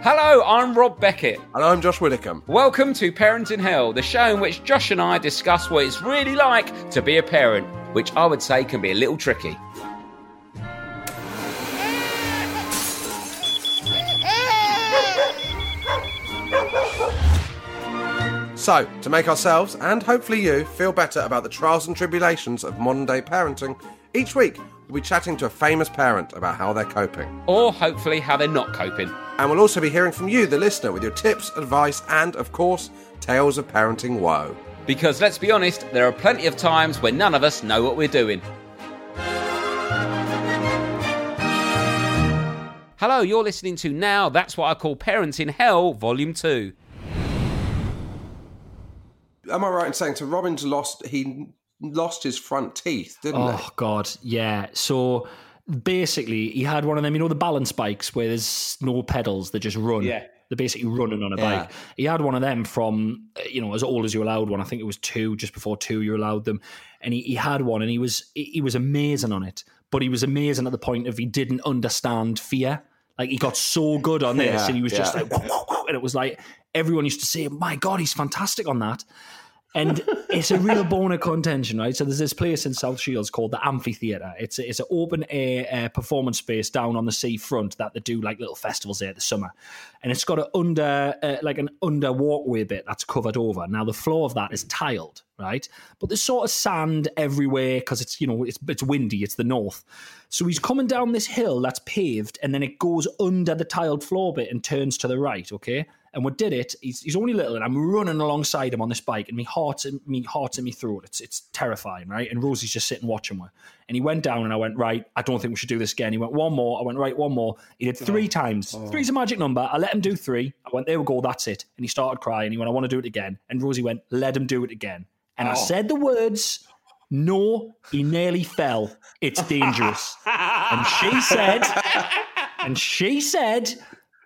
Hello, I'm Rob Beckett. And I'm Josh Widdicombe. Welcome to Parenting Hell, the show in which Josh and I discuss what it's really like to be a parent, which I would say can be a little tricky. So, to make ourselves and hopefully you feel better about the trials and tribulations of modern day parenting, each week we'll be chatting to a famous parent about how they're coping. Or hopefully how they're not coping. And we'll also be hearing from you, the listener, with your tips, advice, and, of course, tales of parenting woe. Because let's be honest, there are plenty of times when none of us know what we're doing. Hello, you're listening to Now That's What I Call Parenting Hell, Volume 2. Am I right in saying so Robin's lost he lost his front teeth, didn't Oh he? God, yeah. So basically, he had one of them. You know the balance bikes where there's no pedals; they just run. Yeah. They're basically running on a Yeah. bike. He had one of them from uh, you know as old as you allowed one. I think it was two, just before two you allowed them. And he, he had one, and he was he was amazing on it. But he was amazing at the point of he didn't understand fear. Like he got so good on this, Yeah, and he was just yeah. like, and it was like everyone used to say, "My God, he's fantastic on that." And it's a real bone of contention, right? So there's this place in South Shields called the Amphitheatre. It's it's an open air uh, performance space down on the seafront that they do like little festivals there in the summer, and it's got an under uh, like an under walkway bit that's covered over. Now the floor of that is tiled, right? But there's sort of sand everywhere because it's you know it's it's windy. It's the north, so he's coming down this hill that's paved, and then it goes under the tiled floor bit and turns to the right. Okay, and we did it. He's, he's only little, and I'm running alongside him on this bike, and me heart's in me heart's in me throat. It's it's terrifying, right? And Rosie's just sitting watching me. And he went down, and I went right. I don't think we should do this again. He went one more. I went right, one more. He did three oh. times. Oh. Three's a magic number. I let him do three. I went there we go. That's it. And he started crying. He went, I want to do it again. And Rosie went, let him do it again. And I oh. said the words. No, he nearly fell. It's dangerous. and she said, and she said,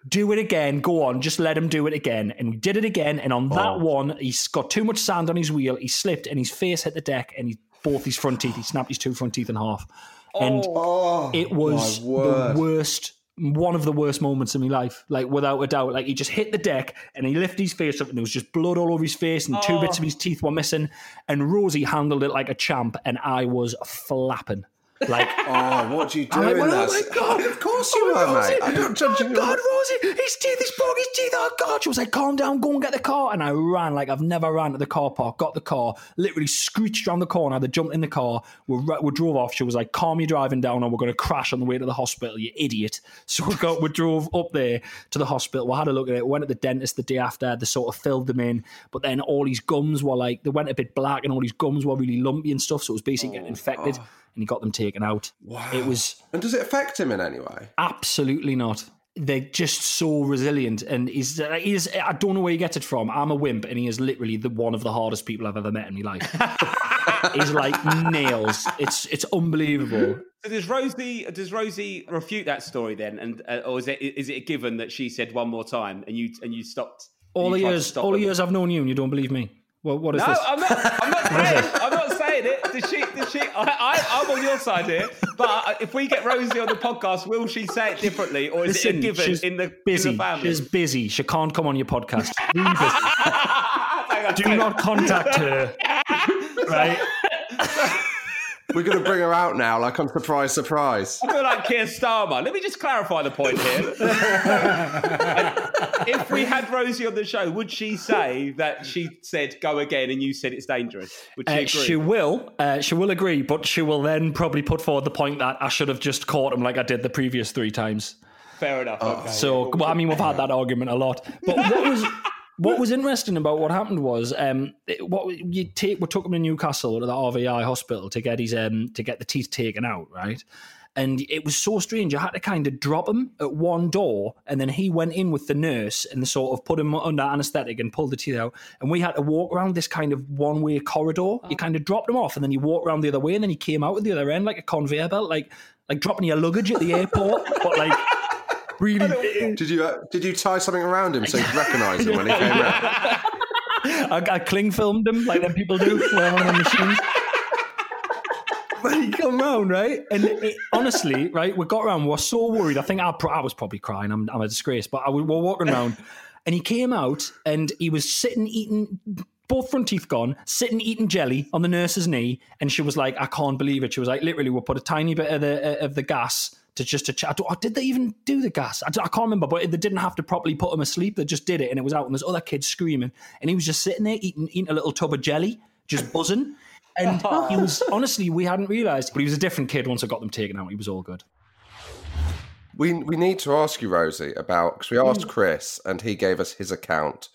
do it again. Go on, just let him do it again. And we did it again. And on that oh. one, he's got too much sand on his wheel. He slipped and his face hit the deck and he both his front teeth. He snapped his two front teeth in half. And oh. Oh, it was the worst, one of the worst moments in my life. Like without a doubt. Like he just hit the deck and he lifted his face up and there was just blood all over his face and two bits of his teeth were missing. And Rosie handled it like a champ and I was flapping. Like Oh, what do you do like, well, that? oh my God. Of course Oh you my were, Rosie. mate. I'm not judging oh you. God, Rosie, his teeth, he's broke his teeth. Oh God. She was like, calm down, go and get the car. And I ran like I've never ran to the car park, got the car, literally screeched around the corner. They jumped in the car. We, we drove off. She was like, calm your driving down or we're going to crash on the way to the hospital, you idiot. So we got, we drove up there to the hospital. We had a look at it. Went to the dentist the day after. They sort of filled them in. But then all his gums were like, they went a bit black and all his gums were really lumpy and stuff. So it was basically getting oh, infected. And he got them taken out. Wow. It was And does it affect him in any way? Absolutely not. They're just so resilient, and he's he's. I don't know where he gets it from. I'm a wimp, and he is literally the one of the hardest people I've ever met in my life. he's like nails. It's it's unbelievable. So does Rosie does Rosie refute that story then, and uh, or is it is it a given that she said one more time and you and you stopped? All you the years, all the years I've known you, and you don't believe me. Well, what is No, this? I'm not. I'm not saying. I'm not saying it. Does she? Does she? I, I, I'm on your side here. But if we get Rosie on the podcast, will she say it differently, or is it a given in the busy. in the family? She's busy. She can't come on your podcast. Really busy. Hang on, Do not contact her. Right? We're going to bring her out now, like on surprise, surprise. I feel like Keir Starmer. Let me just clarify the point here. if we had Rosie on the show, would she say that she said go again and you said it's dangerous? Would she Uh, agree? she will. Uh, she will agree, but she will then probably put forward the point that I should have just caught him like I did the previous three times. Fair enough. okay. So, well, I mean, we've had that argument a lot. But what was what was interesting about what happened was, um, it- what you take, we took him to Newcastle to the RVI hospital to get his um to get the teeth taken out, right? And it was so strange. You had to kind of drop him at one door, and then he went in with the nurse and sort of put him under anaesthetic and pulled the teeth out. And we had to walk around this kind of one way corridor. You kind of dropped him off, and then you walk around the other way, and then he came out at the other end like a conveyor belt, like like dropping your luggage at the airport, but like really. Did you uh, did you tie something around him so you'd recognise him when he came out? I, I cling filmed him like them people do wearing one the machines. But he come round, right? And it, honestly, right, we got around, we were so worried. I think I, pro- I was probably crying. I'm, I'm a disgrace. But I, we were walking around and he came out and he was sitting eating, both front teeth gone, sitting eating jelly on the nurse's knee. And she was like, I can't believe it. She was like, literally, we'll put a tiny bit of the, of the gas to just to chat. Oh, did they even do the gas? I, I can't remember, but they didn't have to properly put him asleep. They just did it, and it was out. And there's other kids screaming, and he was just sitting there eating eating a little tub of jelly, just buzzing. And he was honestly, we hadn't realised, but he was a different kid once I got them taken out. He was all good. We we need to ask you, Rosie, about because we asked Chris and he gave us his account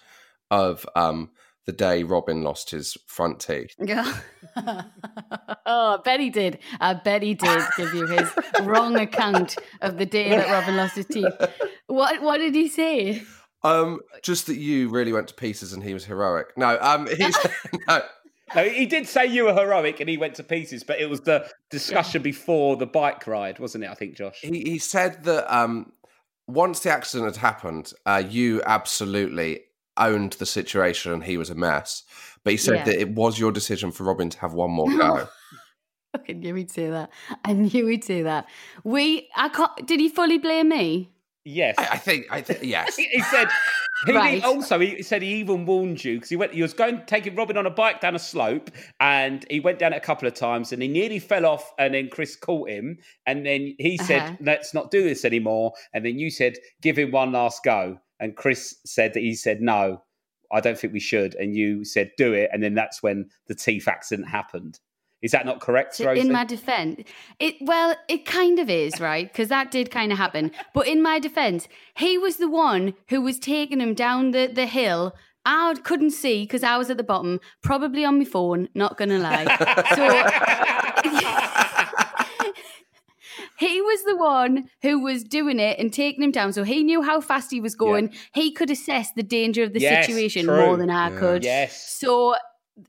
of um the day Robin lost his front teeth. Yeah. oh, I bet he did. I bet he did give you his wrong account of the day that Robin lost his teeth. What What did he say? Um, just that you really went to pieces and he was heroic. No, um, he's no. No, he did say you were heroic and he went to pieces, but it was the discussion before the bike ride, wasn't it? I think, Josh. He he said that um, once the accident had happened, uh, you absolutely owned the situation and he was a mess. But he said Yeah. that it was your decision for Robin to have one more go. I knew he'd say that. I knew he'd say that. We, I can't. Did he fully blame me? Yes. I, I think I think yes. He he said. He Right. also he said he even warned you because he went. He was going taking Robin on a bike down a slope, and he went down it a couple of times, and he nearly fell off. And then Chris caught him, and then he said, Uh-huh. "Let's not do this anymore." And then you said, "Give him one last go." And Chris said that he said, "No, I don't think we should." And you said, "Do it." And then that's when the teeth accident happened. Is that not correct, So Rosie? in my defense, it well, it kind of is right because that did kind of happen. But in my defense, he was the one who was taking him down the the hill. I couldn't see because I was at the bottom, probably on my phone. Not gonna lie. So he was the one who was doing it and taking him down. So he knew how fast he was going. He could assess the danger of the Yes, situation true. more than I Yeah. could. yes. So,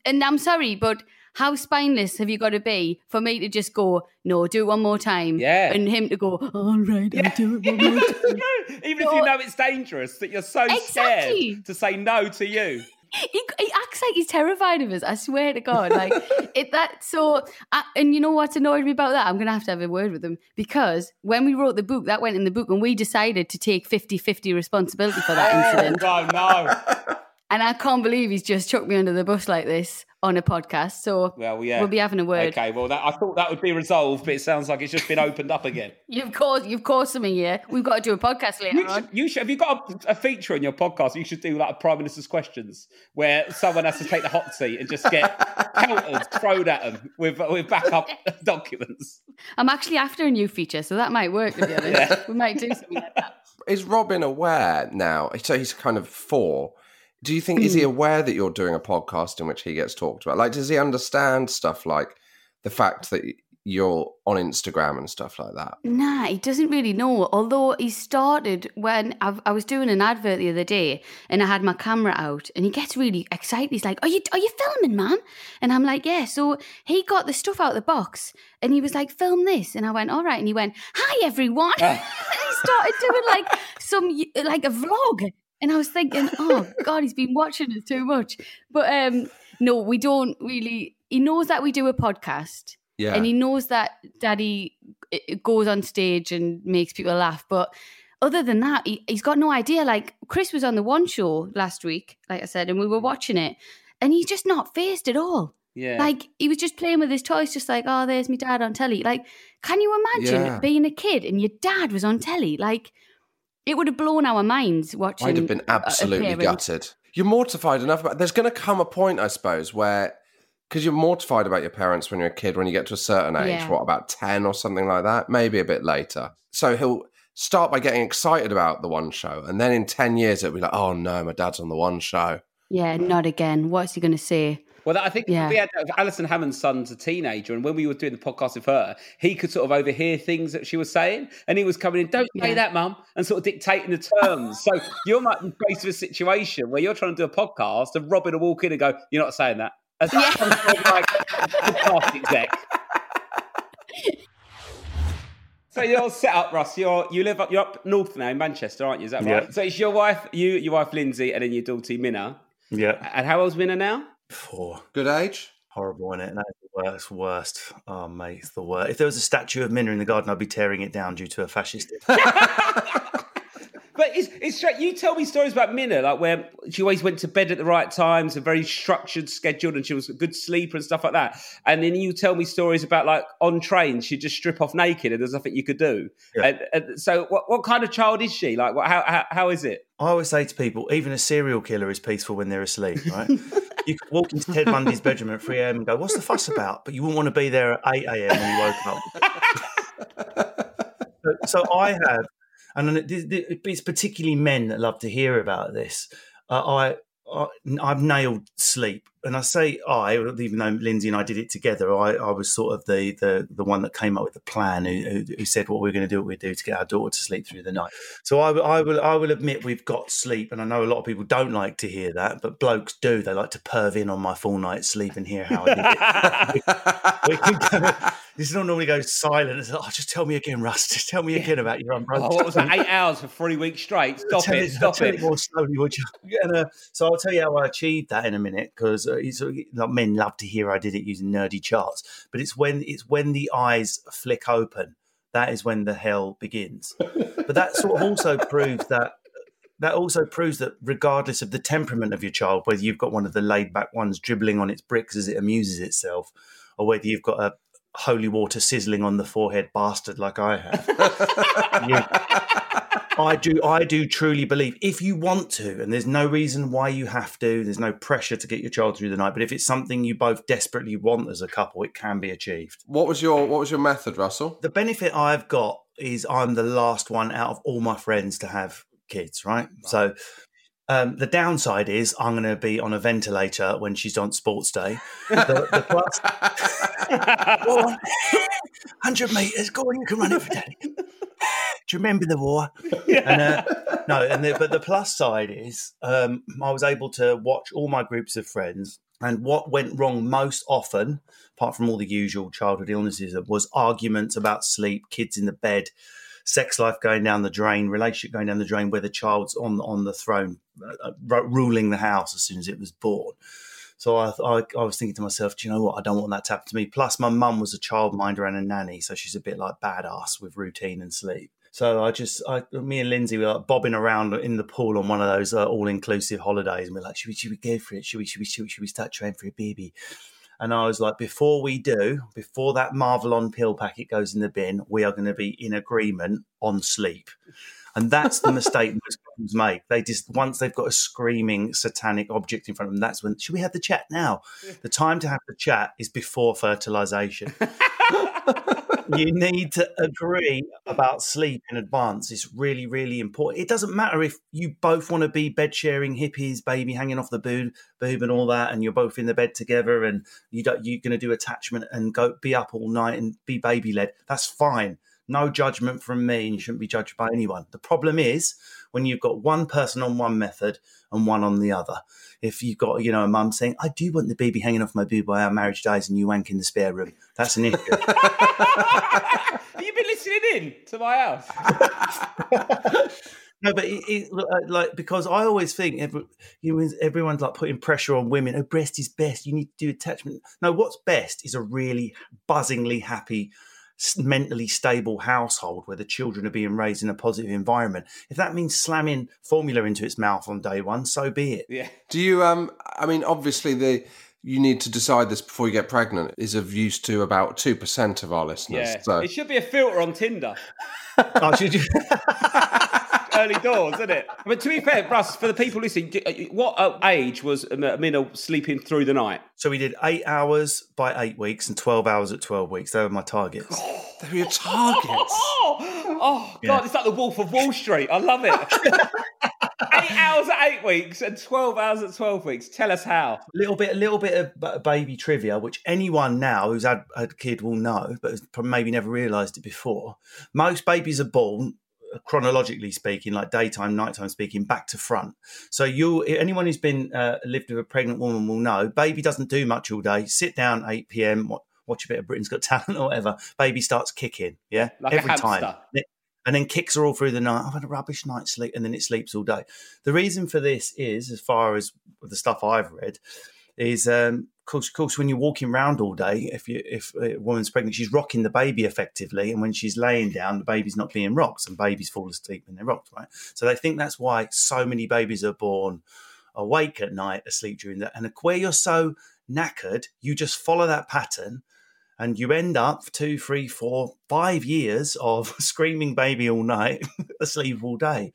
and I'm sorry, but how spineless have you got to be for me to just go, no, do it one more time? Yeah. And him to go, all right, I'll do it one more time. Even if you know it's dangerous, that you're so Exactly. scared to say no to you. He, he acts like he's terrified of us. I swear to God, like it. That so, I, and you know what's annoyed me about that? I'm gonna have to have a word with him because when we wrote the book, that went in the book, and we decided to take 50-50 responsibility for that oh incident. Oh no! And I can't believe he's just chucked me under the bus like this on a podcast. So Well, yeah, we'll be having a word. Okay, well, that, I thought that would be resolved, but it sounds like it's just been opened up again. You've caused you've caused something here. We've got to do a podcast later You on. should, you should, have you got a, a feature in your podcast? You should do like a Prime Minister's questions, where someone has to take the hot seat and just get counters thrown at them with with backup documents. I'm actually after a new feature, so that might work. To be honest, we might do something like that. Is Robin aware now? So he's kind of four. Do you think is he hmm. aware that you're doing a podcast in which he gets talked about? Like, does he understand stuff like the fact that you're on Instagram and stuff like that? Nah, he doesn't really know. Although he started when I, I was doing an advert the other day, and I had my camera out, and he gets really excited. He's like, "Are you are you filming, man?" And I'm like, "Yeah." So he got the stuff out of the box, and he was like, "Film this," and I went, "All right." And he went, "Hi, everyone." and he started doing like some like a vlog, and I was thinking, "Oh God, he's been watching us too much." But um, no, we don't really. He knows that we do a podcast Yeah. and he knows that daddy goes on stage and makes people laugh but other than that he, he's got no idea like chris was on the one show last week like i said and we were watching it and he's just not phased at all Yeah. Like he was just playing with his toys, just like, oh, there's my dad on telly. Like, can you imagine Yeah. being a kid and your dad was on telly? Like, it would have blown our minds watching. I'd have been absolutely gutted. You're mortified enough about. There's going to come a point, I suppose, where because you're mortified about your parents when you're a kid. When you get to a certain age, Yeah. what about ten or something like that? Maybe a bit later. So he'll start by getting excited about the one show, and then in ten years it'll be like, oh no, my dad's on the one show. Yeah, not again. What's he going to say? Well, I think Yeah. we had uh, Alison Hammond's son's a teenager, and when we were doing the podcast with her, he could sort of overhear things that she was saying, and he was coming in, "Don't say Yeah. that, mum," and sort of dictating the terms. so you're might be faced with a situation where you're trying to do a podcast, and Robin will walk in and go, "You're not saying that." As Yeah. some sort of like podcast exec. So you're set up, Russ. You're you live up you're up north now in Manchester, aren't you? Is that right? Yeah. So it's your wife, you, your wife Lindsay, and then your daughter Minna. Yeah. And how old's Minna now? Four. Good age. Horrible, isn't it? That's the worst. worst. Oh, mate, it's the worst. If there was a statue of Minna in the garden, I'd be tearing it down due to a fascist. But it's it's straight. You tell me stories about Minna, like where she always went to bed at the right times, a very structured, scheduled, and she was a good sleeper and stuff like that. And then you tell me stories about like on trains, she'd just strip off naked, and there's nothing you could do. Yeah. And, and so, what what kind of child is she? Like, what, how, how how is it? I always say to people, even a serial killer is peaceful when they're asleep, right? you could walk into Ted Bundy's bedroom at 3 a.m. and go, What's the fuss about? But you wouldn't want to be there at 8 a.m. when you woke up. so, I have, and it's particularly men that love to hear about this. Uh, I, I've nailed sleep. And I say I, even though Lindsay and I did it together, I, I was sort of the, the the one that came up with the plan, who, who, who said what we are going to do, what we do to get our daughter to sleep through the night. So I, will- I will I will admit we've got sleep, and I know a lot of people don't like to hear that, but blokes do. They like to perv in on my full night sleep and hear how I did it. We can go- this is not normally go silent. It's like, oh, just tell me again, Russ. Just tell me again about your unbroken. Oh, what was that? Eight hours for three weeks straight. Stop it! it, Stop it! it more slowly, would you? And, uh, so I'll tell you how I achieved that in a minute because uh, uh, like men love to hear I did it using nerdy charts. But it's when it's when the eyes flick open that is when the hell begins. but that sort of also proves that that also proves that regardless of the temperament of your child, whether you've got one of the laid back ones dribbling on its bricks as it amuses itself, or whether you've got a holy water sizzling on the forehead bastard like I have. you- I do I do truly believe if you want to, and there's no reason why you have to, there's no pressure to get your child through the night, but if it's something you both desperately want as a couple, it can be achieved. What was your What was your method, Russell? The benefit I've got is I'm the last one out of all my friends to have kids, right? So um, the downside is I'm going to be on a ventilator when she's on sports day. The, the plus, Go 100 metres, go on, you can run it for daddy. Do you remember the war? And, uh, no, and the, but the plus side is um, I was able to watch all my groups of friends, and what went wrong most often, apart from all the usual childhood illnesses, was arguments about sleep, kids in the bed, sex life going down the drain, relationship going down the drain, where the child's on on the throne, uh, uh, ruling the house as soon as it was born. So I, I, I was thinking to myself, do you know what? I don't want that to happen to me. Plus, my mum was a childminder and a nanny, so she's a bit like badass with routine and sleep. So I just, I, me and Lindsay were like bobbing around in the pool on one of those uh, all-inclusive holidays, and we're like, should we, should we go for it? Should we, should we, should we, should we start trying for a baby? And I was like, before we do, before that Marvelon pill packet goes in the bin, we are going to be in agreement on sleep. And that's the mistake most couples make. They just once they've got a screaming satanic object in front of them, that's when should we have the chat now? The time to have the chat is before fertilization. you need to agree about sleep in advance. It's really, really important. It doesn't matter if you both want to be bed sharing hippies, baby hanging off the boob, boob and all that, and you're both in the bed together, and you don't, you're going to do attachment and go be up all night and be baby led. That's fine. No judgment from me, and you shouldn't be judged by anyone. The problem is when you've got one person on one method and one on the other. If you've got, you know, a mum saying, "I do want the baby hanging off my boob while our marriage dies," and you wank in the spare room, that's an issue. You've you been listening in to my house? No, but it, it, like because I always think every, you know, everyone's like putting pressure on women. Oh, breast is best. You need to do attachment. No, what's best is a really buzzingly happy, mentally stable household where the children are being raised in a positive environment. If that means slamming formula into its mouth on day one, so be it. Yeah. Do you? Um, I mean, obviously the you need to decide this before you get pregnant is of use to about 2% of our listeners. Yeah, So it should be a filter on Tinder. Oh, should you- Early doors, isn't it? But to be fair, Russ, for the people listening, uh, what uh, age was Amina sleeping through the night? so we did eight hours by eight weeks and 12 hours at 12 weeks. They were my targets. they're your targets. Oh, oh God, Yeah. it's like the Wolf of Wall Street. I love it. eight hours at eight weeks and 12 hours at 12 weeks. Tell us how. A little bit, a little bit of baby trivia, which anyone now who's had a kid will know, but has maybe never realised it before. Most babies are born, uh, chronologically speaking, like daytime, nighttime speaking, back to front. So you, anyone who's been uh, lived with a pregnant woman will know, baby doesn't do much all day. Sit down, eight p.m. Watch a bit of Britain's Got Talent or whatever. Baby starts kicking, yeah, Like every time and then kicks her all through the night. I've had a rubbish night's sleep, and then it sleeps all day. The reason for this is, as far as the stuff I've read, is um, of course, of course, when you're walking around all day, if you if a woman's pregnant, she's rocking the baby effectively, and when she's laying down, the baby's not being rocked, and babies fall asleep when they're rocked, right? So they think that's why so many babies are born awake at night, asleep during that, and where you're so knackered, you just follow that pattern and you end up two, three, four, five years of screaming baby all night, asleep all day.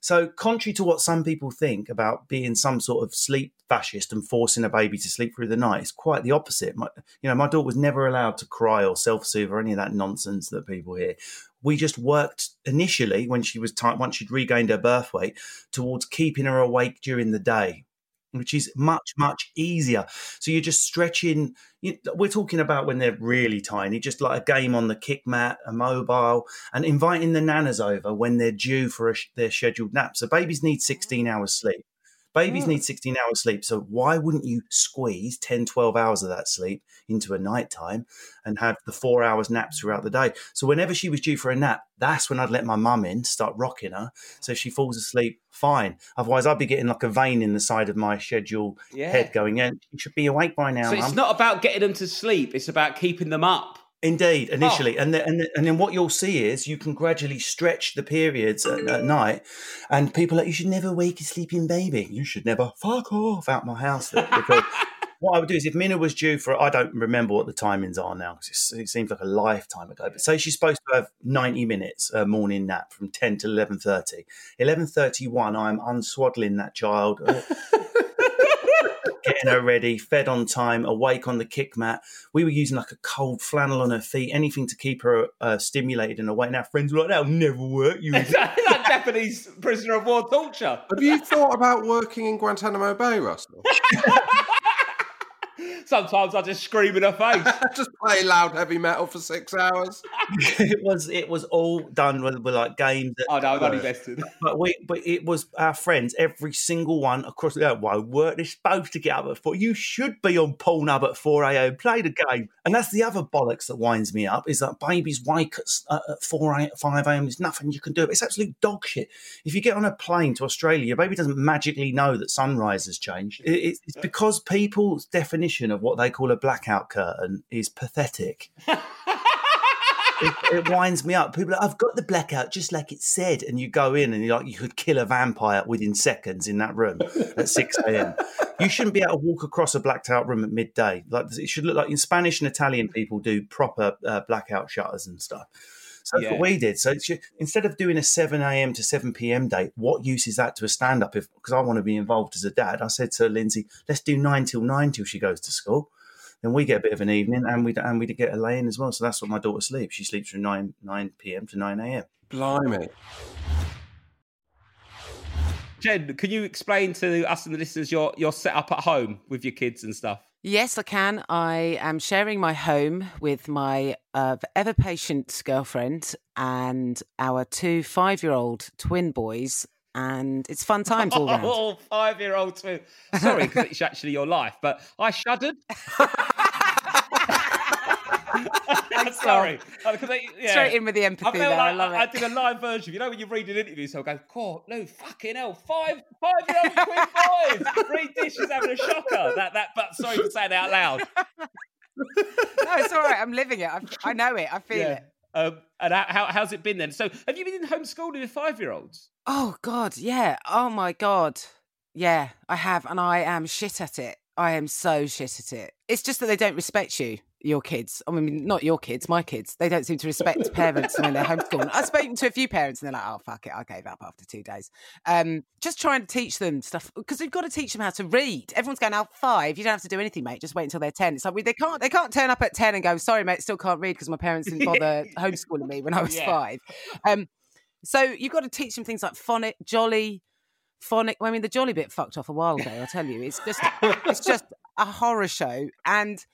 So, contrary to what some people think about being some sort of sleep fascist and forcing a baby to sleep through the night, it's quite the opposite. My, you know, my daughter was never allowed to cry or self-soothe or any of that nonsense that people hear. We just worked initially when she was tight, once she'd regained her birth weight, towards keeping her awake during the day which is much much easier so you're just stretching you, we're talking about when they're really tiny just like a game on the kick mat a mobile and inviting the nanas over when they're due for their scheduled nap so babies need 16 hours sleep babies hmm. need 16 hours sleep so why wouldn't you squeeze 10 12 hours of that sleep into a night time and have the four hours naps throughout the day so whenever she was due for a nap that's when i'd let my mum in start rocking her so if she falls asleep fine otherwise i'd be getting like a vein in the side of my schedule Yeah. head going in you should be awake by now So it's mum." not about getting them to sleep, it's about keeping them up. Indeed, Oh. initially, and then, and then and then what you'll see is you can gradually stretch the periods at, at night, and people are like you should never wake a sleeping baby. You should never fuck off out my house. Because what I would do is if Minna was due for I don't remember what the timings are now because it seems like a lifetime ago. But say she's supposed to have ninety minutes a morning nap from ten to eleven thirty. Eleven thirty one, I'm unswaddling that child. getting her ready, fed on time, awake on the kick mat. We were using like a cold flannel on her feet, anything to keep her uh, stimulated and awake. And our friends were like, that'll never work. You It's like Japanese prisoner of war torture. Have you thought about working in Guantanamo Bay, Russell? Sometimes I just scream in her face. Just play loud heavy metal for six hours. it was it was all done with, with like games. That, Oh no, I'm only vested. But we, but it was our friends, every single one across the why work. They're supposed to get up at four. You should be on Pornhub at four a.m. Play the game, and that's the other bollocks that winds me up. Is that babies wake at, uh, at four a, five a.m. There's nothing you can do. It's absolute dog shit. If you get on a plane to Australia, your baby doesn't magically know that sunrise has changed. It, it's- it's because people's definition of what they call a blackout curtain is pathetic it, it winds me up. People are I've got the blackout just like it said. And you go in and you're like, you could kill a vampire within seconds in that room at 6 a.m. You shouldn't be able to walk across a blacked out room at midday. Like it should look like in Spanish and Italian people do proper uh, blackout shutters and stuff. So that's Yeah. what we did. So it's, instead of doing a 7 a.m. to 7 p.m. date, what use is that to a stand up? If Because I want to be involved as a dad. I said to Lindsay, let's do 9 till 9 till she goes to school then we get a bit of an evening and we and we get a lay in as well. So that's what my daughter sleeps. She sleeps from nine nine p.m. to nine a.m. Blimey. Jen, can you explain to us and the listeners your your setup at home with your kids and stuff? Yes, I can. I am sharing my home with my uh, ever patient girlfriend and our two five year old twin boys. And it's fun times all round. Oh, five year old twin. Sorry, because it's actually your life, but I shuddered. I'm sorry. Uh, 'cause I- yeah. Straight in with the empathy felt there. I love it. I did a live version. You know when you read an interview, so I go, "God, no, fucking hell, five five year old twin boys, three dishes having a shocker." That that, but sorry for saying it out loud. no, it's all right. I'm living it. I, I know it. I feel it. Um, and how, how how's it been then? So, have you been in homeschooling with five year olds? Oh God, yeah. Oh my God, yeah. I have, and I am shit at it. I am so shit at it. It's just that they don't respect you, your kids. I mean, not your kids, my kids. They don't seem to respect parents when they're homeschooling. I've spoken to a few parents and they're like, oh, fuck it, I gave up after two days. Um, just trying to teach them stuff because we've got to teach them how to read. Everyone's going out five. You don't have to do anything, mate. Just wait until they're 10. It's like we, they, can't, they can't turn up at 10 and go, sorry, mate, still can't read because my parents didn't bother homeschooling me when I was Yeah. five. Um, so you've got to teach them things like phonic, jolly, phonic. I mean, the jolly bit fucked off a while ago. I'll tell you, it's just it's just a horror show, and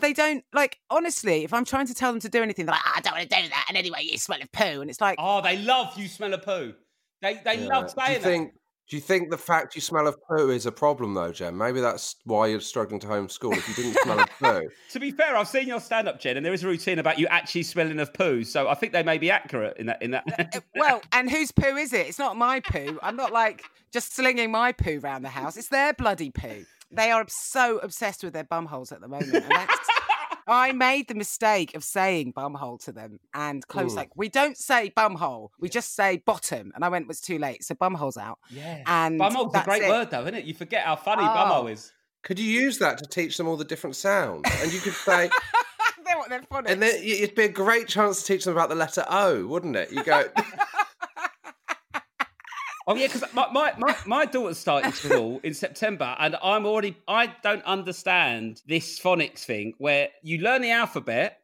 they don't like. Honestly, if I'm trying to tell them to do anything, they're like, "Ah, I don't want to do that. And anyway, you smell of poo, and it's like, Oh, they love you smell of poo. They they Yeah. love do you saying think? Do you think the fact you smell of poo is a problem, though, Jen? Maybe that's why you're struggling to homeschool. If you didn't smell of poo. To be fair, I've seen your stand up, Jen, and there is a routine about you actually smelling of poo. So I think they may be accurate in that. In that. Well, and whose poo is it? It's not my poo. I'm not like just slinging my poo around the house. It's their bloody poo. They are so obsessed with their bumholes at the moment. And that's, I made the mistake of saying bumhole to them, and Chloe's Ooh. like, "We don't say bumhole. We just say bottom." And I went, "It's too late." So bumhole's out. yeah. And Bumhole's a great it. word, though, isn't it? You forget how funny Oh. bumhole is. could you use that to teach them all the different sounds? And you could say, they're what they're funny. and then it'd be a great chance to teach them about the letter O, wouldn't it? You go, Oh yeah, because my, my, my, my daughter's starting school in September, and I'm already I don't understand this phonics thing where you learn the alphabet,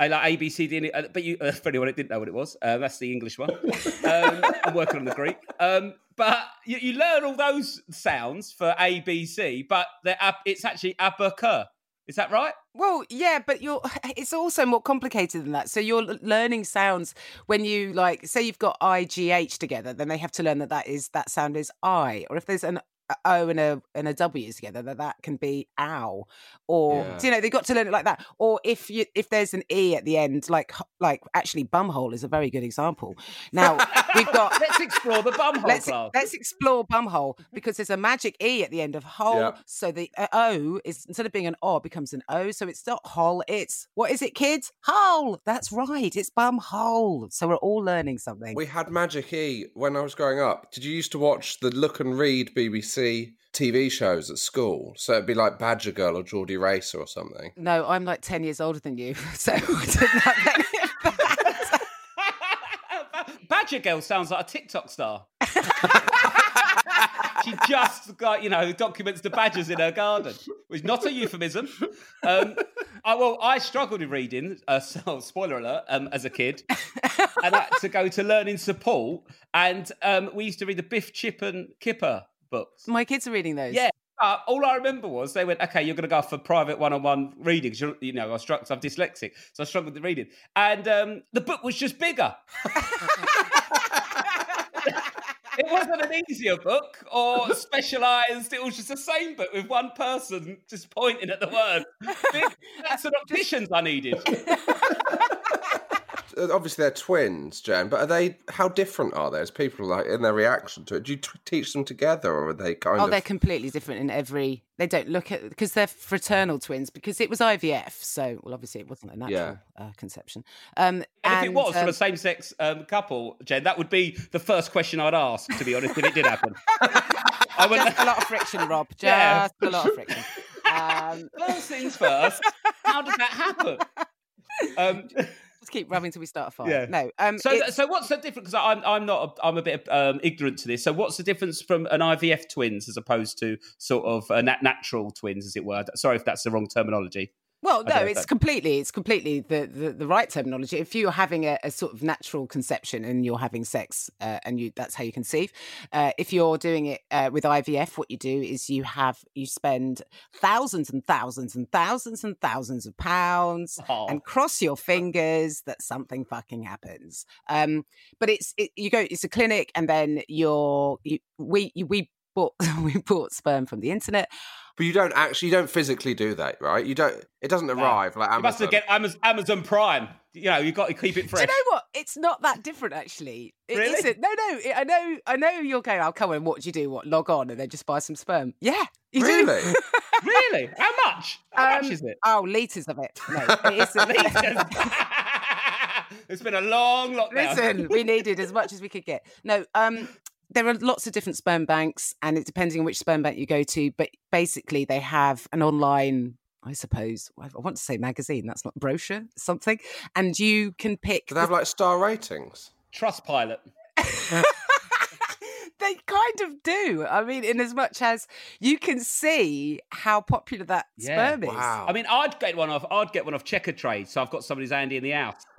like A B C D, and uh, but you uh, for anyone that didn't know what it was, uh, that's the English one. Um, I'm working on the Greek, um, but you, you learn all those sounds for A B C, but it's actually abaca. Is that right? Well, yeah, but you're it's also more complicated than that. So you're learning sounds when you like say you've got I G H together, then they have to learn that that is that sound is I, or if there's an a O and a and a W together, that that can be ow, or Yeah. you know they got to learn it like that. Or if you if there's an e at the end, like like actually bumhole is a very good example. Now we've got Let's explore the bumhole let's class. let's explore bumhole because there's a magic e at the end of hole. Yeah. So the uh, o is instead of being an o, becomes an o. So it's not hole. It's what is it, kids? Hole. That's right. It's bumhole. So we're all learning something. we had Magic E when I was growing up. Did you used to watch the Look and Read BBC TV shows at school? So it'd be like Badger Girl or Geordie Racer or something. no, I'm like ten years older than you, so I didn't have that. Badger Girl sounds like a TikTok star. she just got, you know, documents the badgers in her garden, which is not a euphemism. Um, I, well, I struggled with reading, uh, so, spoiler alert, um, as a kid, and I had to go to learning support. And um, we used to read the Biff, Chip, and Kipper books. My kids are reading those. Yeah. Uh, all I remember was they went, okay, you're going to go for private one-on-one reading. 'cause you're- You know, I struggled, I'm dyslexic, so I struggled with the reading. And um, the book was just bigger. it wasn't an easier book or specialised. It was just the same book with one person just pointing at the word. That's an opticians I needed. Uh, Obviously, they're twins, Jen. But are they? How different are they as people? Like in their reaction to it? Do you t- teach them together, or are they kind Oh, of? they're completely different in every. They don't look at because they're fraternal twins because it was IVF. So, well, obviously, it wasn't a natural uh, conception. Um, And, if it was um, from a same-sex um, couple, Jen, that would be the first question I'd ask. To be honest, if it did happen, I would. just a lot of friction, Rob. Just Yeah. a lot of friction. Um, First things first. How did that happen? Um, just keep rubbing till we start a fire. Yeah. No. Um, so, it's- so what's the difference? Because I'm, I'm not, a, I'm a bit um, ignorant to this. So, what's the difference from an IVF twins as opposed to sort of a nat- natural twins, as it were? Sorry if that's the wrong terminology. Well, no, it's that- completely, it's completely the, the, the right terminology. If you're having a, a sort of natural conception and you're having sex uh, and you that's how you conceive. Uh, if you're doing it uh, with IVF, what you do is you have you spend thousands and thousands and thousands and thousands of pounds Oh. and cross your fingers that something fucking happens. Um, but it's it, you go, it's a clinic, and then you're you, we you, we bought we bought sperm from the internet. But you don't actually, you don't physically do that, right? You don't. It doesn't arrive like Amazon. You must Amazon. have get Amazon, Amazon Prime. You know, you've got to keep it fresh. Do you know what? It's not that different, actually. It Really? isn't. No, no. it- I know. I know. You're going. Oh, come on. What do you do? What? Log on and then just buy some sperm? Yeah. You do. Really? really? How much? How much Um, is it? Oh, liters of it. No, it isn't. it's been a long lockdown. Listen, we needed as much as we could get. No, um, there are lots of different sperm banks, and it depending on which sperm bank you go to. But basically, they have an online. I suppose I want to say magazine. That's not brochure, something, and you can pick. Do they have like star ratings? Trustpilot. they kind of do. I mean, in as much as you can see how popular that Yeah. sperm is. Wow. I mean, I'd get one off. I'd get one off Checkatrade, so I've got somebody's Andy in the house.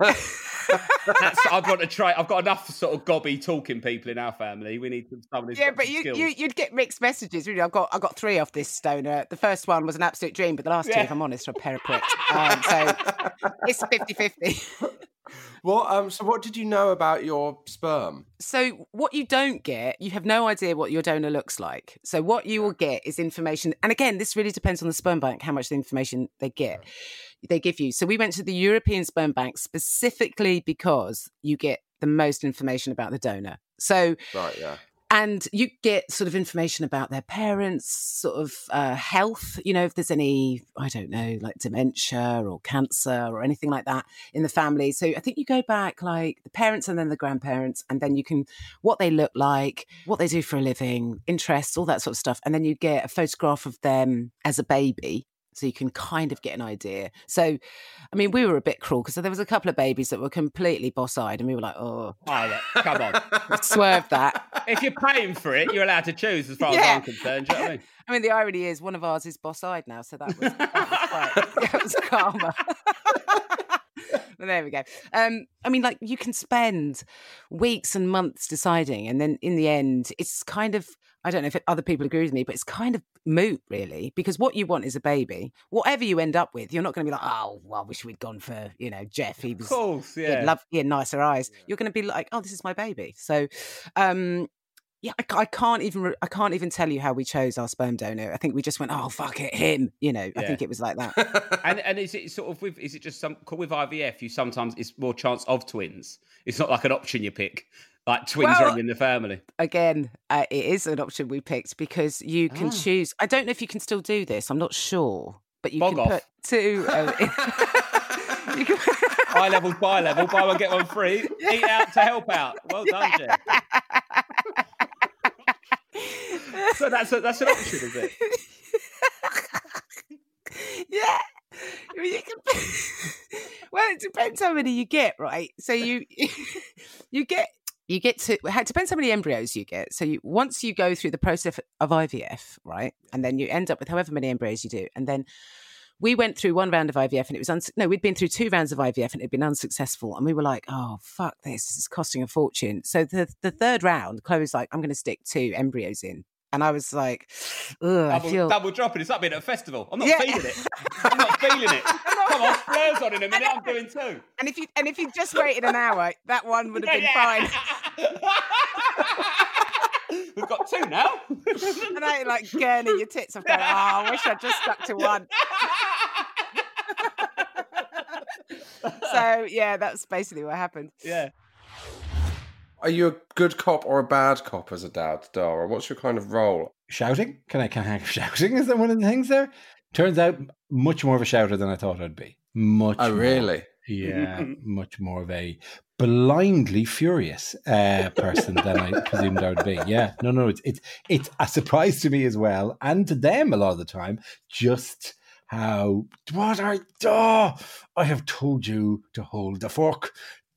That's, I've got to try. I've got enough sort of gobby talking people in our family. We need some somebody. who's Yeah, got but some you, skills. you you'd get mixed messages. Really, I've got I got three off this stoner. The first one was an absolute dream, but the last two, if I'm honest, are a pair of pricks. Um, so it's 50-50. What? Um. So, what did you know about your sperm? So what you don't get, you have no idea what your donor looks like. So what you will get is information, and again, this really depends on the sperm bank how much the information they get, they give you. So we went to the European Sperm Bank specifically because you get the most information about the donor. So Right. Yeah. And you get sort of information about their parents sort of uh, health you know if there's any i don't know like dementia or cancer or anything like that in the family. So i think you go back like the parents and then the grandparents and then you can what they look like what they do for a living interests all that sort of stuff. And then you get a photograph of them as a baby so you can kind of get an idea. So, I mean, we were a bit cruel because there was a couple of babies that were completely boss-eyed, and we were like, "Oh, Oh, look, come on. swerve that." if you're paying for it, you're allowed to choose, as far as I'm concerned. Do you know what I mean? I mean, the irony is one of ours is boss-eyed now, so that was, that was, quite, that was karma. there we go. Um, I mean, like you can spend weeks and months deciding, and then in the end, it's kind of I don't know if other people agree with me, but it's kind of moot, really, because what you want is a baby. Whatever you end up with, you're not going to be like, oh, well, I wish we'd gone for you know Jeff. He Of was course, he yeah. had love, he had nicer eyes. You're going to be like, oh, this is my baby. So, um, yeah, I, I can't even I can't even tell you how we chose our sperm donor. I think we just went, oh fuck it, him. You know, I think it was like that. and and is it sort of with is it just some because with IVF? You sometimes it's more chance of twins. It's not like an option you pick. Like twins Well- are in the family. Again, uh, it is an option we picked because you can Ah. choose. I don't know if you can still do this. I'm not sure, but you Bog can off. put two. Uh, you can- High level, buy level, buy one get one free. Eat out to help out. Well done, Jeff. So that's a, that's an option, is it? yeah. I mean, you can- well, it depends how many you get, right? So you you get you get to it depends how many embryos you get. So you once you go through the process of IVF, right, and then you end up with however many embryos you do, and then we went through one round of IVF and it was no, we'd been through two rounds of IVF and it had been unsuccessful, and we were like, oh fuck this, this is costing a fortune. So the the third round, Chloe's like, I'm going to stick two embryos in. And I was like, Ugh, I Double, feel double dropping. It's like being at a festival. I'm not Yeah. feeling it. I'm not feeling it. Come on, flares on in a minute. I'm doing two. And if you and if you just waited an hour, that one would have been Yeah, fine. We've got two now. And I like gurning your tits. I'm going, oh, I wish I'd just stuck to one. So yeah, that's basically what happened. yeah. Are you a good cop or a bad cop as a dad, Dara? What's your kind of role? Shouting? Can I can I have shouting? Is that one of the things there? Turns out much more of a shouter than I thought I'd be. Much Oh, more. really? Yeah, much more of a blindly furious uh, person than I presumed I would be. Yeah, no, no, it's it's it's a surprise to me as well, and to them a lot of the time. Just how what I oh, I have told you to hold the fork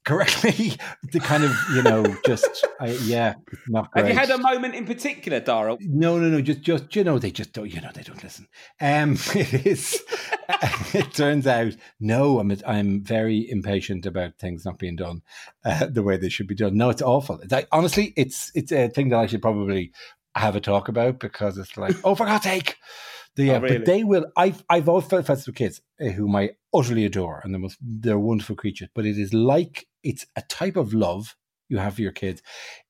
correctly. the kind of you know just I, yeah, not great. Have you had a moment in particular, Dara? No, no, no. Just, just you know, they just don't. You know, they don't listen. Um, it is. it turns out, no. I'm I'm very impatient about things not being done uh, the way they should be done. No, it's awful. It's like, honestly, it's it's a thing that I should probably have a talk about because it's like, oh, for God's sake. The, yeah, really? but they will. I've I've always felt with kids uh, whom I utterly adore, and they're most, they're wonderful creatures. But it is like it's a type of love you have for your kids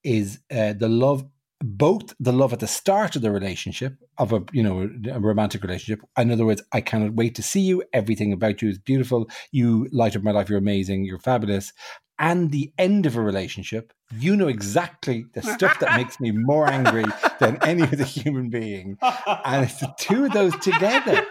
is uh, the love both the love at the start of the relationship of a you know a romantic relationship in other words i cannot wait to see you everything about you is beautiful you light up my life you're amazing you're fabulous and the end of a relationship you know exactly the stuff that makes me more angry than any other human being and it's the two of those together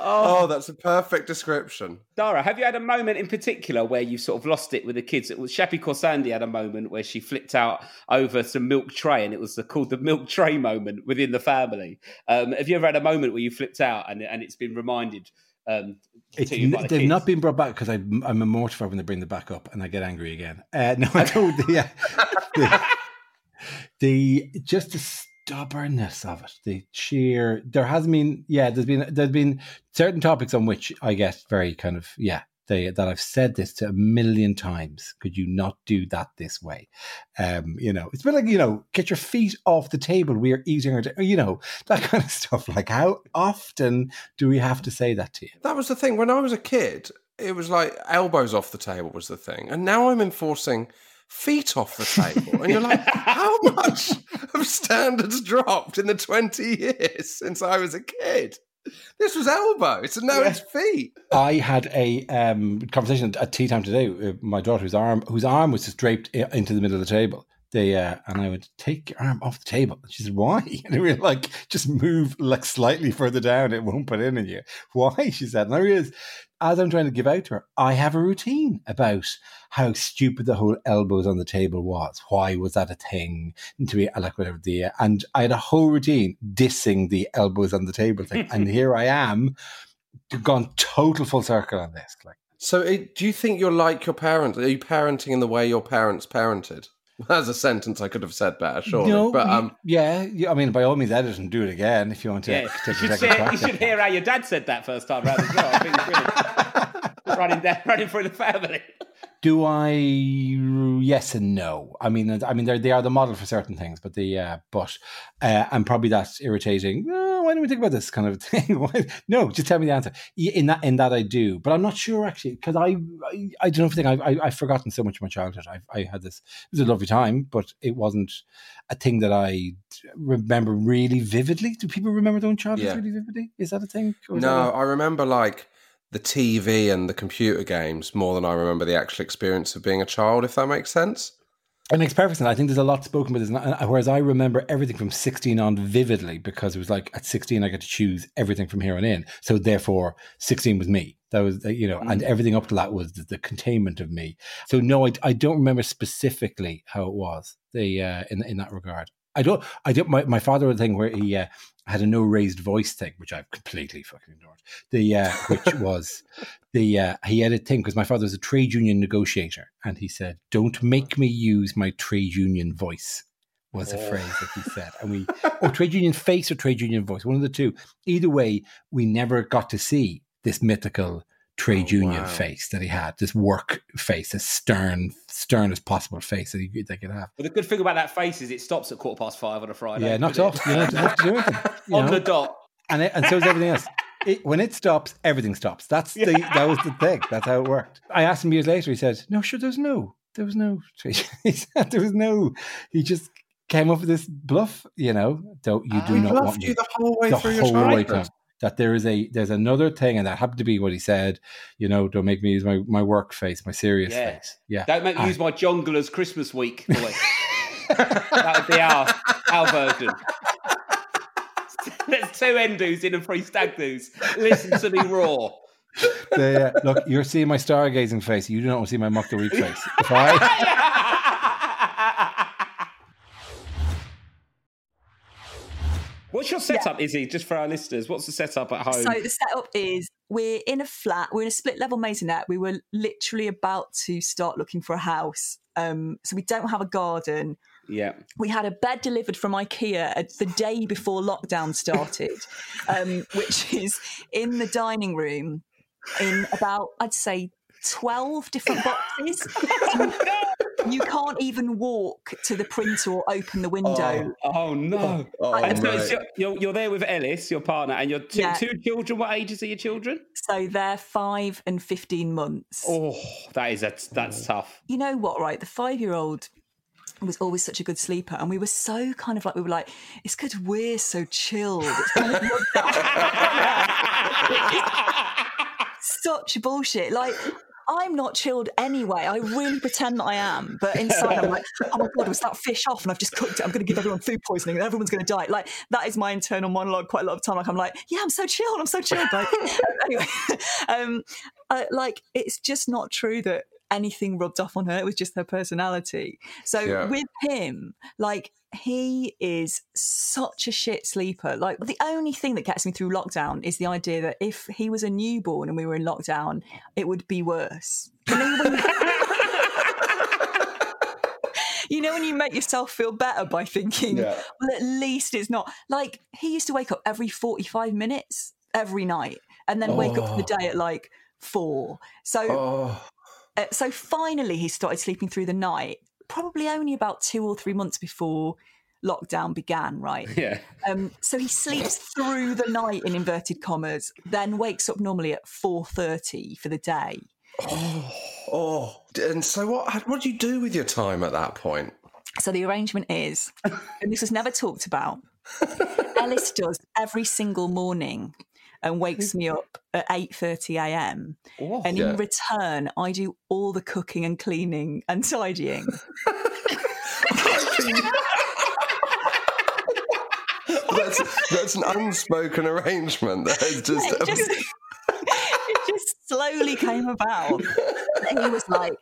Oh, that's a perfect description. Dara, have you had a moment in particular where you sort of lost it with the kids? It was Shappi Khorsandi had a moment where she flipped out over some milk tray, and it was the, called the milk tray moment within the family. Um, have you ever had a moment where you flipped out and, and it's been reminded? Um, It's, to you by n- the they've not been brought back because I'm mortified when they bring them back up and I get angry again. Uh, no, I don't. The, the, the just the stubbornness of it, the sheer. There has been, yeah, there's been there's been certain topics on which I get very kind of yeah. They, that I've said this to a million times. Could you not do that this way? Um, you know, it's been like you know, get your feet off the table. We are eating our, you know, that kind of stuff. Like, how often do we have to say that to you? That was the thing. When I was a kid, it was like elbows off the table was the thing. And now I'm enforcing feet off the table. And you're like, how much have standards dropped in the 20 years since I was a kid? This was elbow. It's now it's feet. I had a um, conversation at tea time today with my daughter, whose arm whose arm was just draped into the middle of the table. They uh, and I would take your arm off the table. And she said, "Why?" And we were like, "Just move like slightly further down. It won't put in on you." Why? She said. And I realized, as I'm trying to give out to her, I have a routine about how stupid the whole elbows on the table was. Why was that a thing? And to be like whatever the and I had a whole routine dissing the elbows on the table thing. and here I am, gone total full circle on this. Like. So, it, do you think you're like your parents? Are you parenting in the way your parents parented? That's a sentence I could have said better, surely. No, but um, yeah, yeah, I mean, by all means, edit and do it again if you want to. Yeah, you take a should, second say, you should hear how your dad said that first time round as well. I think it's brilliant. Running down, running through the family. Do I? Yes and no. I mean, I mean, they they are the model for certain things, but the uh, but uh, and probably that's irritating. Oh, why don't we think about this kind of thing? No, just tell me the answer. In that, in that, I do, but I'm not sure actually because I, I, I don't know if I think I, I, I've forgotten so much of my childhood. I, I had this. It was a lovely time, but it wasn't a thing that I remember really vividly. Do people remember their own childhood Yeah. really vividly? Is that a thing? Or is that no, I remember like the TV and the computer games more than I remember the actual experience of being a child, if that makes sense. It makes perfect sense. I think there's a lot spoken about this. and I- Whereas I remember everything from 16 on vividly because it was like at 16 I got to choose everything from here on in. So therefore, 16 was me. That was you know, and everything up to that was the, the containment of me. So no, I, I don't remember specifically how it was the uh, in in that regard. I don't. I don't. My, my father had a thing where he uh, had a no raised voice thing, which I've completely fucking ignored. The uh, which was the uh, he had a thing because my father was a trade union negotiator, and he said, "Don't make me use my trade union voice." Was a phrase that he said, and we or trade union face or trade union voice, one of the two. Either way, we never got to see this mythical trade Oh, union wow. face that he had, this work face, this stern, stern as possible face that he they could have. But the good thing about that face is it stops at quarter past five on a Friday. Yeah, knocked doesn't off. You know, doesn't have to do anything. on know? the dot. and it, and so is everything else. It, when it stops, everything stops. That's the that was the thing. That's how it worked. I asked him years later. He said, "No, sure, there's no, there was no." He said, "There was no." He just came up with this bluff. You know, don't you uh, do He not bluffed want you the whole way the through your whole way childhood. through. That there is a there's another thing, and that happened to be what he said. You know, don't make me use my, my work face, my serious Yeah. face. Yeah, Don't make me use my Jongleurs Christmas week that would be our our version. There's two endos in and three stag doos. Listen to me roar. The, uh, look, you're seeing my stargazing face. You do not want to see my mock the week face. If I What's your setup, Isy? Just for our listeners, what's the setup at home? So the setup is we're in a flat, we're in a split level maisonette. We were literally about to start looking for a house. Um, so we don't have a garden. yeah. We had a bed delivered from IKEA the day before lockdown started, um, which is in the dining room in about, I'd say, 12 different boxes. you can't even walk to the printer or open the window. Oh, oh no! Oh, oh, I- And so your- you're, you're there with Elis, your partner, and your two, Yeah. two children. What ages are your children? So they're five and 15 months. Oh, that is a, that's mm. tough. you know what, right? The five year old was always such a good sleeper. And we were so kind of like, we were like, it's because we're so chilled. It's kind such bullshit. Like, I'm not chilled anyway. I really pretend that I am, but inside I'm like, oh my god, was that fish off? And I've just cooked it. I'm going to give everyone food poisoning, and everyone's going to die. Like that is my internal monologue. Quite a lot of time, like I'm like, yeah, I'm so chilled. I'm so chilled. Like anyway, um, uh, like it's just not true that anything rubbed off on her. It was just her personality. So Yeah. with him, like he is such a shit sleeper. Like the only thing that gets me through lockdown is the idea that if he was a newborn and we were in lockdown, it would be worse. You know when you, know when you make yourself feel better by thinking, Yeah. well, at least it's not like he used to wake up every 45 minutes every night and then wake up for the oh. day at like four. So Oh, uh, so finally, he started sleeping through the night, probably only about two or three months before lockdown began, right? Yeah. Um, so he sleeps through the night in inverted commas, then wakes up normally at four thirty for the day. oh. And so what? What do you do with your time at that point? So the arrangement is, and this was never talked about. Elis does every single morning and wakes me up at eight thirty a.m. And Yeah. in return, I do all the cooking and cleaning and tidying. That's that's an unspoken arrangement. That is just, it just, it just slowly came about. He was like,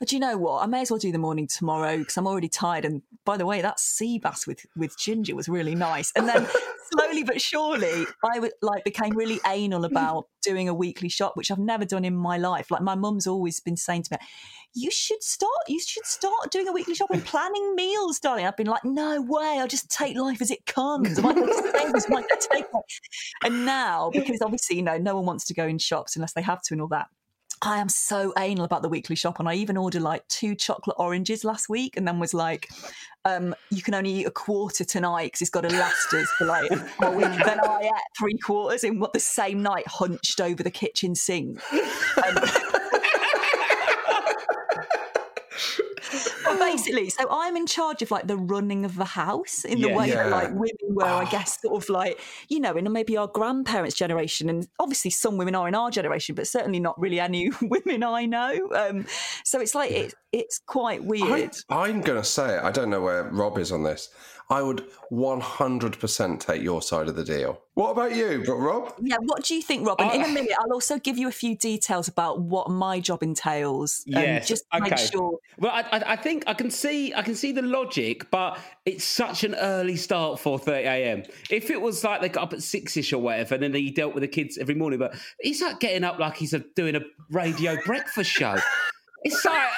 Oh, do you know what? I may as well do the morning tomorrow because I'm already tired. And by the way, that sea bass with, with ginger was really nice. And then slowly but surely, I would, like became really anal about doing a weekly shop, which I've never done in my life. Like my mum's always been saying to me, "You should start. You should start doing a weekly shop and planning meals, darling." I've been like, "No way! I'll just take life as it comes. I might go to Sainsbury's, I might go. And now, because obviously, you know, no one wants to go in shops unless they have to and all that. I am so anal about the weekly shop, and I even ordered like two chocolate oranges last week, and then was like, um, "You can only eat a quarter tonight because it's got last for like a week." Then I ate three quarters in what the same night, hunched over the kitchen sink. Um, basically, so I'm in charge of like the running of the house in the Yeah. way that like women were, I guess, sort of like, you know, in maybe our grandparents' generation. And obviously some women are in our generation, but certainly not really any women I know. Um, so it's like, it, it's quite I, weird. I'm going to say it. I don't know where Rob is on this. I would 100% take your side of the deal. What about you, Rob? yeah, what do you think, Robin? In a minute, I'll also give you a few details about what my job entails. um, Yes, just to make okay. sure. Well, I, I, I think I can see I can see the logic, but it's such an early start, four thirty a.m. If it was like they got up at six ish or whatever, and then he dealt with the kids every morning, but he's like getting up like he's a, doing a radio breakfast show. It's like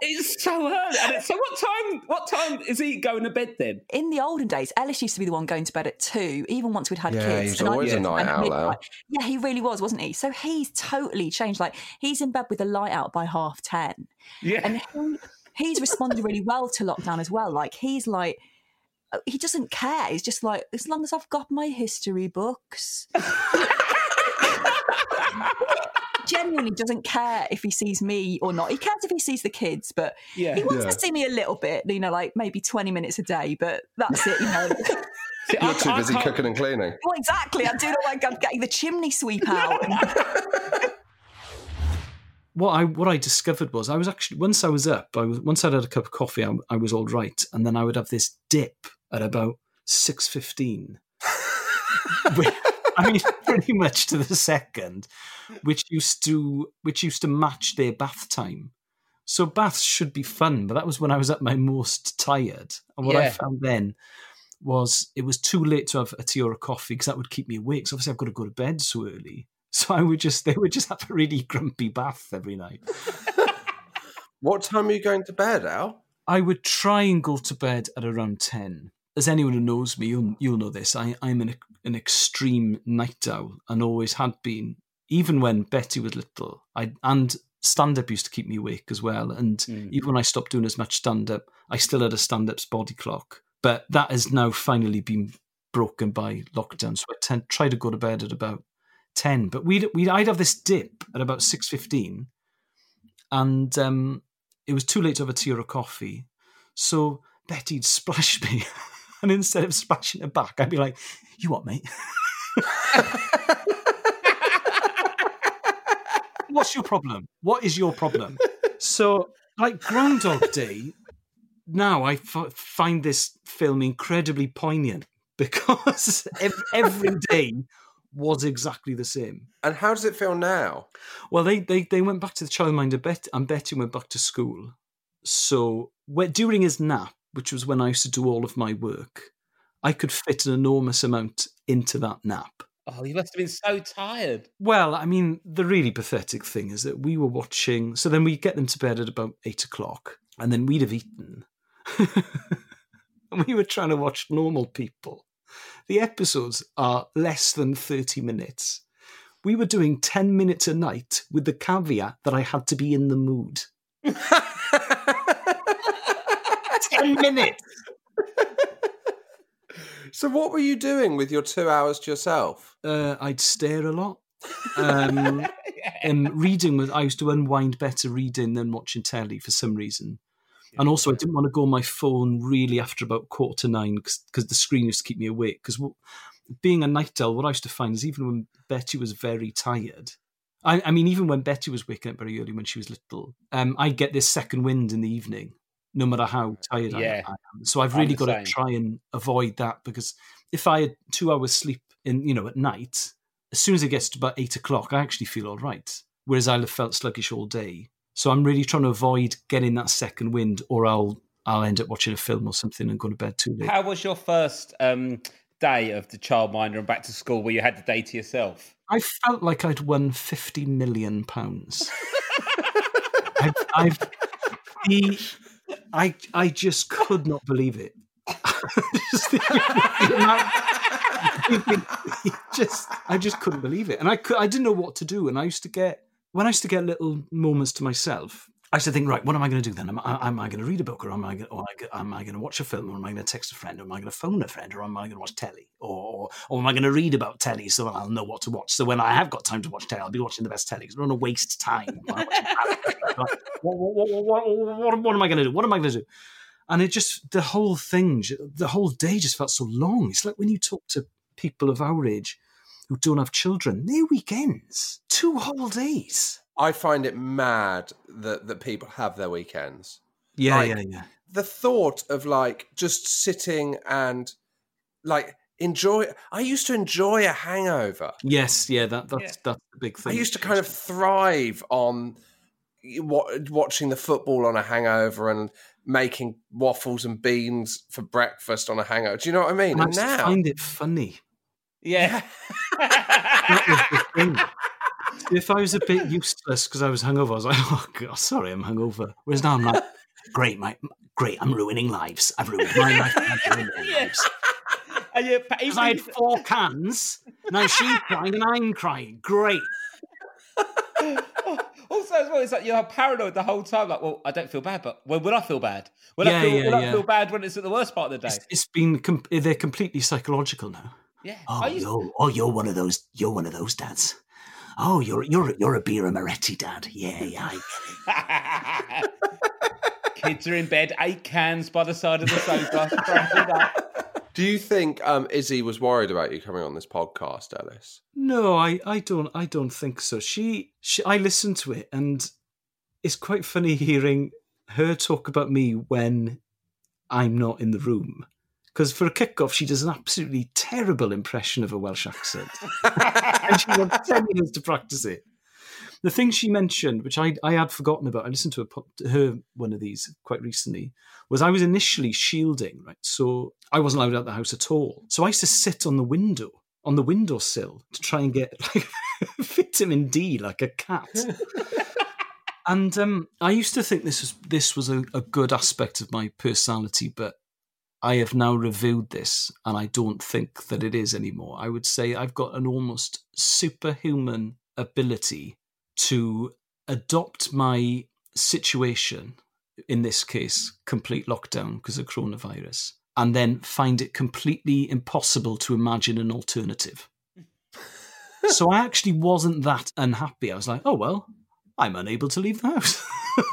it's so early. And it's, so what time? What time is he going to bed then? in the olden days, Elis used to be the one going to bed at two, even once we'd had Yeah, kids. he was and I always used a night owl, though. Yeah, he really was, wasn't he? So he's totally changed. Like he's in bed with the light out by half ten, Yeah. and he, he's responded really well to lockdown as well. Like he's like. uh, He doesn't care. He's just like, as long as I've got my history books. Genuinely doesn't care if he sees me or not. He cares if he sees the kids, but Yeah. he wants Yeah. to see me a little bit, you know, like maybe 20 minutes a day, but that's it, you know. See, You're too I busy can't- cooking and cleaning. well, exactly. I'm doing it like I'm getting the chimney sweep out. And, what I what I discovered was I was actually once I was up, I was once I'd had a cup of coffee, I, I was all right, and then I would have this dip at about six fifteen. I mean, pretty much to the second, which used to which used to match their bath time. So baths should be fun, but that was when I was at my most tired. And what I found then was it was too late to have a tea or a coffee because that would keep me awake. So obviously I've got to go to bed so early. So I would just they would just have a really grumpy bath every night. What time are you going to bed, Al? I would try and go to bed at around ten. As anyone who knows me, you'll, you'll know this. I, I'm an, an extreme night owl and always had been. Even when Betty was little, I and stand up used to keep me awake as well. And even when I stopped doing as much stand up, I still had a stand up's body clock. But that has now finally been broken by lockdown. So I tend, try to go to bed at about ten. But we'd, we'd I'd have this dip at about six fifteen, and um, it was too late to have a tea or a coffee. So Betty'd splash me. And instead of splashing her back, I'd be like, You what, mate? what's your problem? What is your problem? So, like Groundhog Day, now I f- find this film incredibly poignant because ev- every day was exactly the same. And how does it feel now? Well, they they, they went back to the childminder, Bet- and Betty went back to school. So during his nap, which was when I used to do all of my work, I could fit an enormous amount into that nap. Oh, you must have been so tired. Well, I mean, the really pathetic thing is that we were watching. So then we get them to bed at about eight o'clock, and then we'd have eaten. and we were trying to watch normal people. The episodes are less than 30 minutes. We were doing 10 minutes a night with the caveat that I had to be in the mood. 10 minutes! So, what were you doing with your two hours to yourself? Uh, I'd stare a lot. Um, and reading was, I used to unwind better reading than watching telly for some reason. And also, I didn't want to go on my phone really after about quarter to nine because the screen used to keep me awake. Because being a night owl, what I used to find is even when Betty was very tired, I, I mean, even when Betty was waking up very early when she was little, um, I'd get this second wind in the evening, no matter how tired I- Yeah. I, am. So I've really got same. to try and avoid that because if I had two hours sleep in, you know, at night, as soon as it gets to about eight o'clock, I actually feel all right. Whereas I'll have felt sluggish all day. So I'm really trying to avoid getting that second wind, or I'll I'll end up watching a film or something and go to bed too late. How was your first um, day of the childminder and back to school where you had the day to yourself? I felt like I'd won fifty million pounds. I've, I've the, I I just could not believe it. Just amount- just I just couldn't believe it, and I I didn't know what to do. And I used to get when I used to get little moments to myself. I used to think, right, what am I going to do then? Am I, am I going to read a book, or am I, going, or am I going to watch a film, or am I going to text a friend, or am I going to phone a friend, or am I going to watch telly, or or am I going to read about telly so I'll know what to watch? So when I have got time to watch telly, I'll be watching the best telly. 'cause I don't want to waste time. what, what, what, what am I going to do? What am I going to do? And it just the whole thing, the whole day just felt so long. It's like when you talk to people of our age who don't have children, their weekends, two whole days. I find it mad that, that people have their weekends. Yeah, Like, yeah, yeah. The thought of like just sitting and like enjoy. I used to enjoy a hangover. Yes, yeah, that that's that's the big thing. I used to kind of thrive on eh, wa- watching the football on a hangover and making waffles and beans for breakfast on a hangover. Do you know what I mean? And I And used to now, find it funny. Yeah. That was the thing. If I was a bit useless because I was hungover, I was like, "Oh God, sorry, I'm hungover." Whereas now I'm like, "Great, my great, I'm ruining lives. I've ruined my life. I'm ruining lives." And you, Because I had four cans. Now she's crying and I'm crying. Great. also, as well, it's like you're paranoid the whole time. Like, well, I don't feel bad, but when will I feel bad? Will I Yeah, feel? yeah, will I feel bad when it's at the worst part of the day? It's, it's been com- they're completely psychological now. Yeah. Oh, I you're, oh, you're one of those. You're one of those dads. Oh, you're you're you're a Birra Moretti dad. Yeah, yeah. I get it. Kids are in bed, eight cans by the side of the sofa, do you think um, Isy was worried about you coming on this podcast, Elis? No, I, I don't I don't think so. She, she I listened to it and it's quite funny hearing her talk about me when I'm not in the room. Because for a kickoff, she does an absolutely terrible impression of a Welsh accent. and she wants 10 years to practice it. The thing she mentioned, which I, I had forgotten about, I listened to a, her one of these quite recently, was I was initially shielding, right? So I wasn't allowed out the house at all. So I used to sit on the window, on the windowsill, to try and get like vitamin D like a cat. and um, I used to think this was this was a, a good aspect of my personality, but I have now reviewed this and I don't think that it is anymore. I would say I've got an almost superhuman ability to adopt my situation, in this case, complete lockdown because of coronavirus, and then find it completely impossible to imagine an alternative. so I actually wasn't that unhappy. I was like, oh, well, I'm unable to leave the house.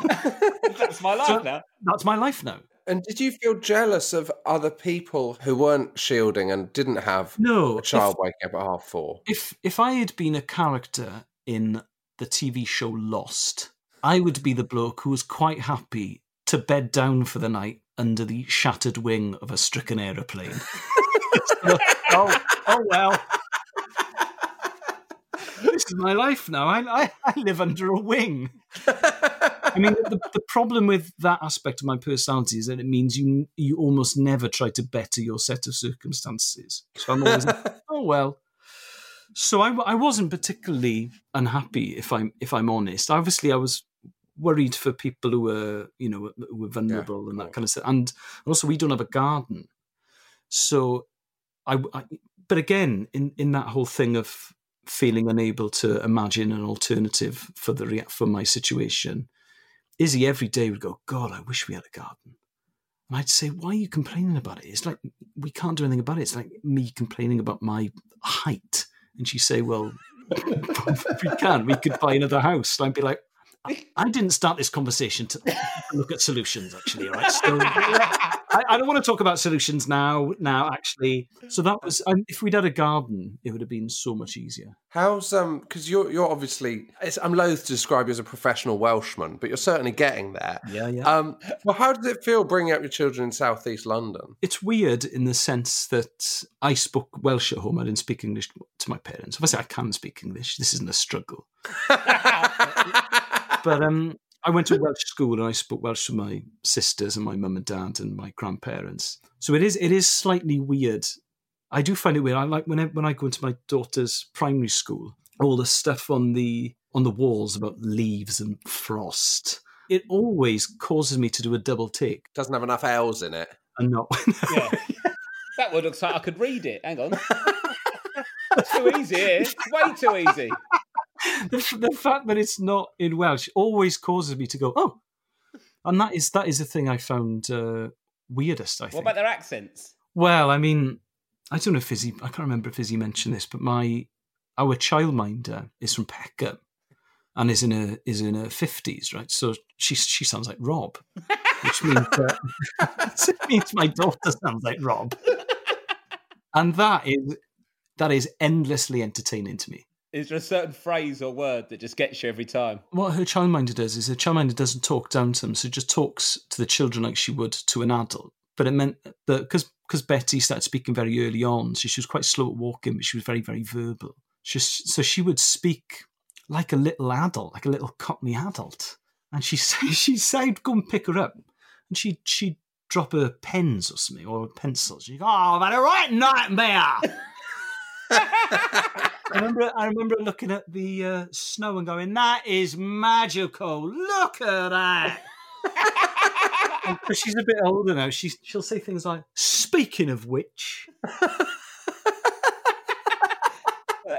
That's my life So- now. That's my life now. And did you feel jealous of other people who weren't shielding and didn't have No, a child waking up at half four? if if I had been a character in the TV show Lost, I would be the bloke who was quite happy to bed down for the night under the shattered wing of a stricken aeroplane. oh, oh well. This is my life now. I, I, I live under a wing. I mean, the, the problem with that aspect of my personality is that it means you you almost never try to better your set of circumstances. So I'm always, like, oh well. So I, I wasn't particularly unhappy, if I'm if I'm honest. Obviously, I was worried for people who were you know who were vulnerable and that kind of stuff. And also, we don't have a garden, so I, I. But again, in in that whole thing of feeling unable to imagine an alternative for the for my situation, Isy every day would go, God, I wish we had a garden. And I'd say, Why are you complaining about it? It's like we can't do anything about it. It's like me complaining about my height. And she'd say, Well, we can, we could buy another house. And I'd be like, I, didn't start this conversation to look at solutions, actually, right? So I, I don't want to talk about solutions now. Now, actually, so that was um, if we'd had a garden, it would have been so much easier. How's um? Because you're you're obviously. It's, I'm loath to describe you as a professional Welshman, but you're certainly getting there. Yeah, yeah. Um. Well, how does it feel bringing up your children in southeast London? It's weird in the sense that I spoke Welsh at home. I didn't speak English to my parents. Obviously, I can speak English. This isn't a struggle. but um, I went to Welsh school and I spoke Welsh to my sisters and my mum and dad and my grandparents. So it is it is slightly weird. I do find it weird. I like when I, when I go into my daughter's primary school, all the stuff on the on the walls about leaves and frost. It always causes me to do a double take. Doesn't have enough L's in it. And not. Yeah. that would looks like I could read it. Hang on. Too easy. It's way too easy. The, the fact that it's not in Welsh always causes me to go, oh, and that is that is the thing I found uh, weirdest. I What think. about their accents? Well, I mean, I don't know if Isy, I can't remember if Isy mentioned this, but my our childminder is from Peckham and is in a is in her fifties, right? So she she sounds like Rob, which means uh, it means my daughter sounds like Rob, and that is that is endlessly entertaining to me. Is there a certain phrase or word that just gets you every time? What her childminder does is her childminder doesn't talk down to them, so just talks to the children like she would to an adult. But it meant that because because Betty started speaking very early on, so she was quite slow at walking, but she was very very verbal. She, so she would speak like a little adult, like a little Cockney adult, and she she said, "Go and pick her up," and she she'd drop her pens or something or pencils. She'd go, "Oh, I've had a right nightmare." I remember, I remember looking at the uh, snow and going, "That is magical! Look at that!" Because she's a bit older now, she she'll say things like, "Speaking of which,"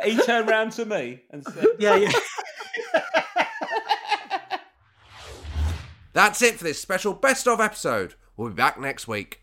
he turned round to me and said, yeah, yeah. That's it for this special best of episode. We'll be back next week.